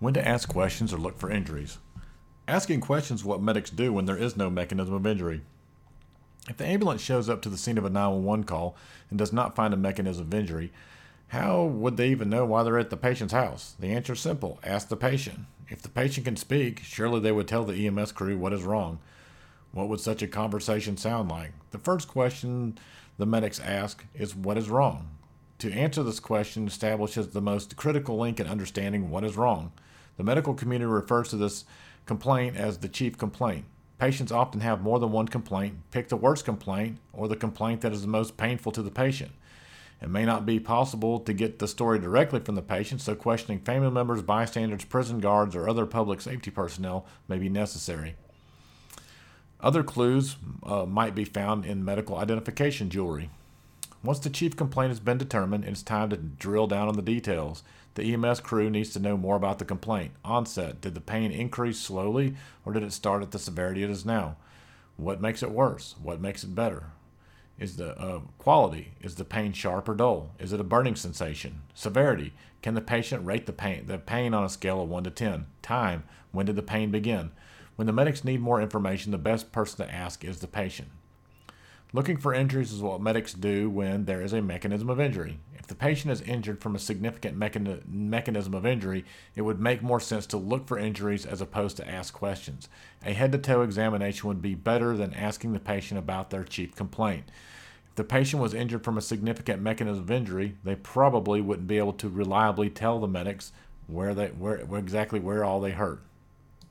When to ask questions or look for injuries. Asking questions is what medics do when there is no mechanism of injury. If the ambulance shows up to the scene of a 911 call and does not find a mechanism of injury, how would they even know why they're at the patient's house? The answer is simple ask the patient. If the patient can speak, surely they would tell the EMS crew what is wrong. What would such a conversation sound like? The first question the medics ask is what is wrong? To answer this question establishes the most critical link in understanding what is wrong. The medical community refers to this complaint as the chief complaint. Patients often have more than one complaint. Pick the worst complaint or the complaint that is the most painful to the patient. It may not be possible to get the story directly from the patient, so questioning family members, bystanders, prison guards, or other public safety personnel may be necessary. Other clues uh, might be found in medical identification jewelry. Once the chief complaint has been determined, it's time to drill down on the details. The EMS crew needs to know more about the complaint. Onset Did the pain increase slowly, or did it start at the severity it is now? What makes it worse? What makes it better? Is the uh, quality? Is the pain sharp or dull? Is it a burning sensation? Severity. Can the patient rate the pain, the pain on a scale of 1 to 10? Time. When did the pain begin? When the medics need more information, the best person to ask is the patient. Looking for injuries is what medics do when there is a mechanism of injury. If the patient is injured from a significant mechani- mechanism of injury, it would make more sense to look for injuries as opposed to ask questions. A head to toe examination would be better than asking the patient about their chief complaint. If the patient was injured from a significant mechanism of injury, they probably wouldn't be able to reliably tell the medics where they where exactly where all they hurt.